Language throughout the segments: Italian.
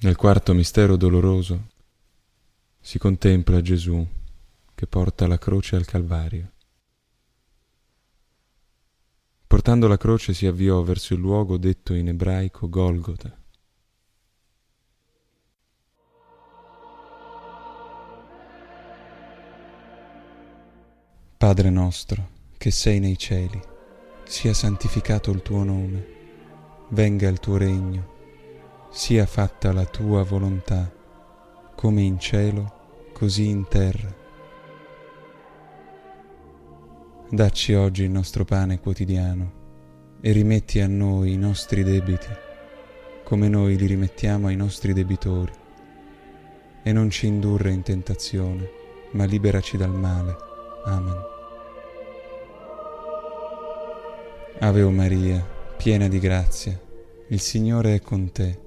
Nel quarto mistero doloroso si contempla Gesù che porta la croce al Calvario. Portando la croce si avviò verso il luogo detto in ebraico Golgota. Padre nostro, che sei nei cieli, sia santificato il tuo nome, venga il tuo regno sia fatta la tua volontà, come in cielo, così in terra. Dacci oggi il nostro pane quotidiano e rimetti a noi i nostri debiti, come noi li rimettiamo ai nostri debitori. E non ci indurre in tentazione, ma liberaci dal male. Amen. Ave o Maria, piena di grazia, il Signore è con te.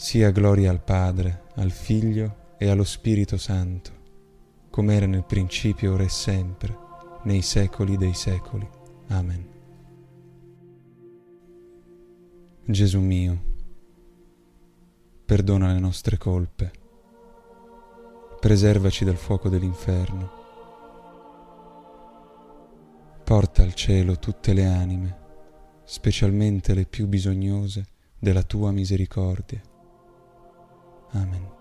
Sia gloria al Padre, al Figlio e allo Spirito Santo, come era nel principio, ora e sempre, nei secoli dei secoli. Amen. Gesù mio, perdona le nostre colpe preservaci dal fuoco dell'inferno. Porta al cielo tutte le anime, specialmente le più bisognose della tua misericordia. Amen.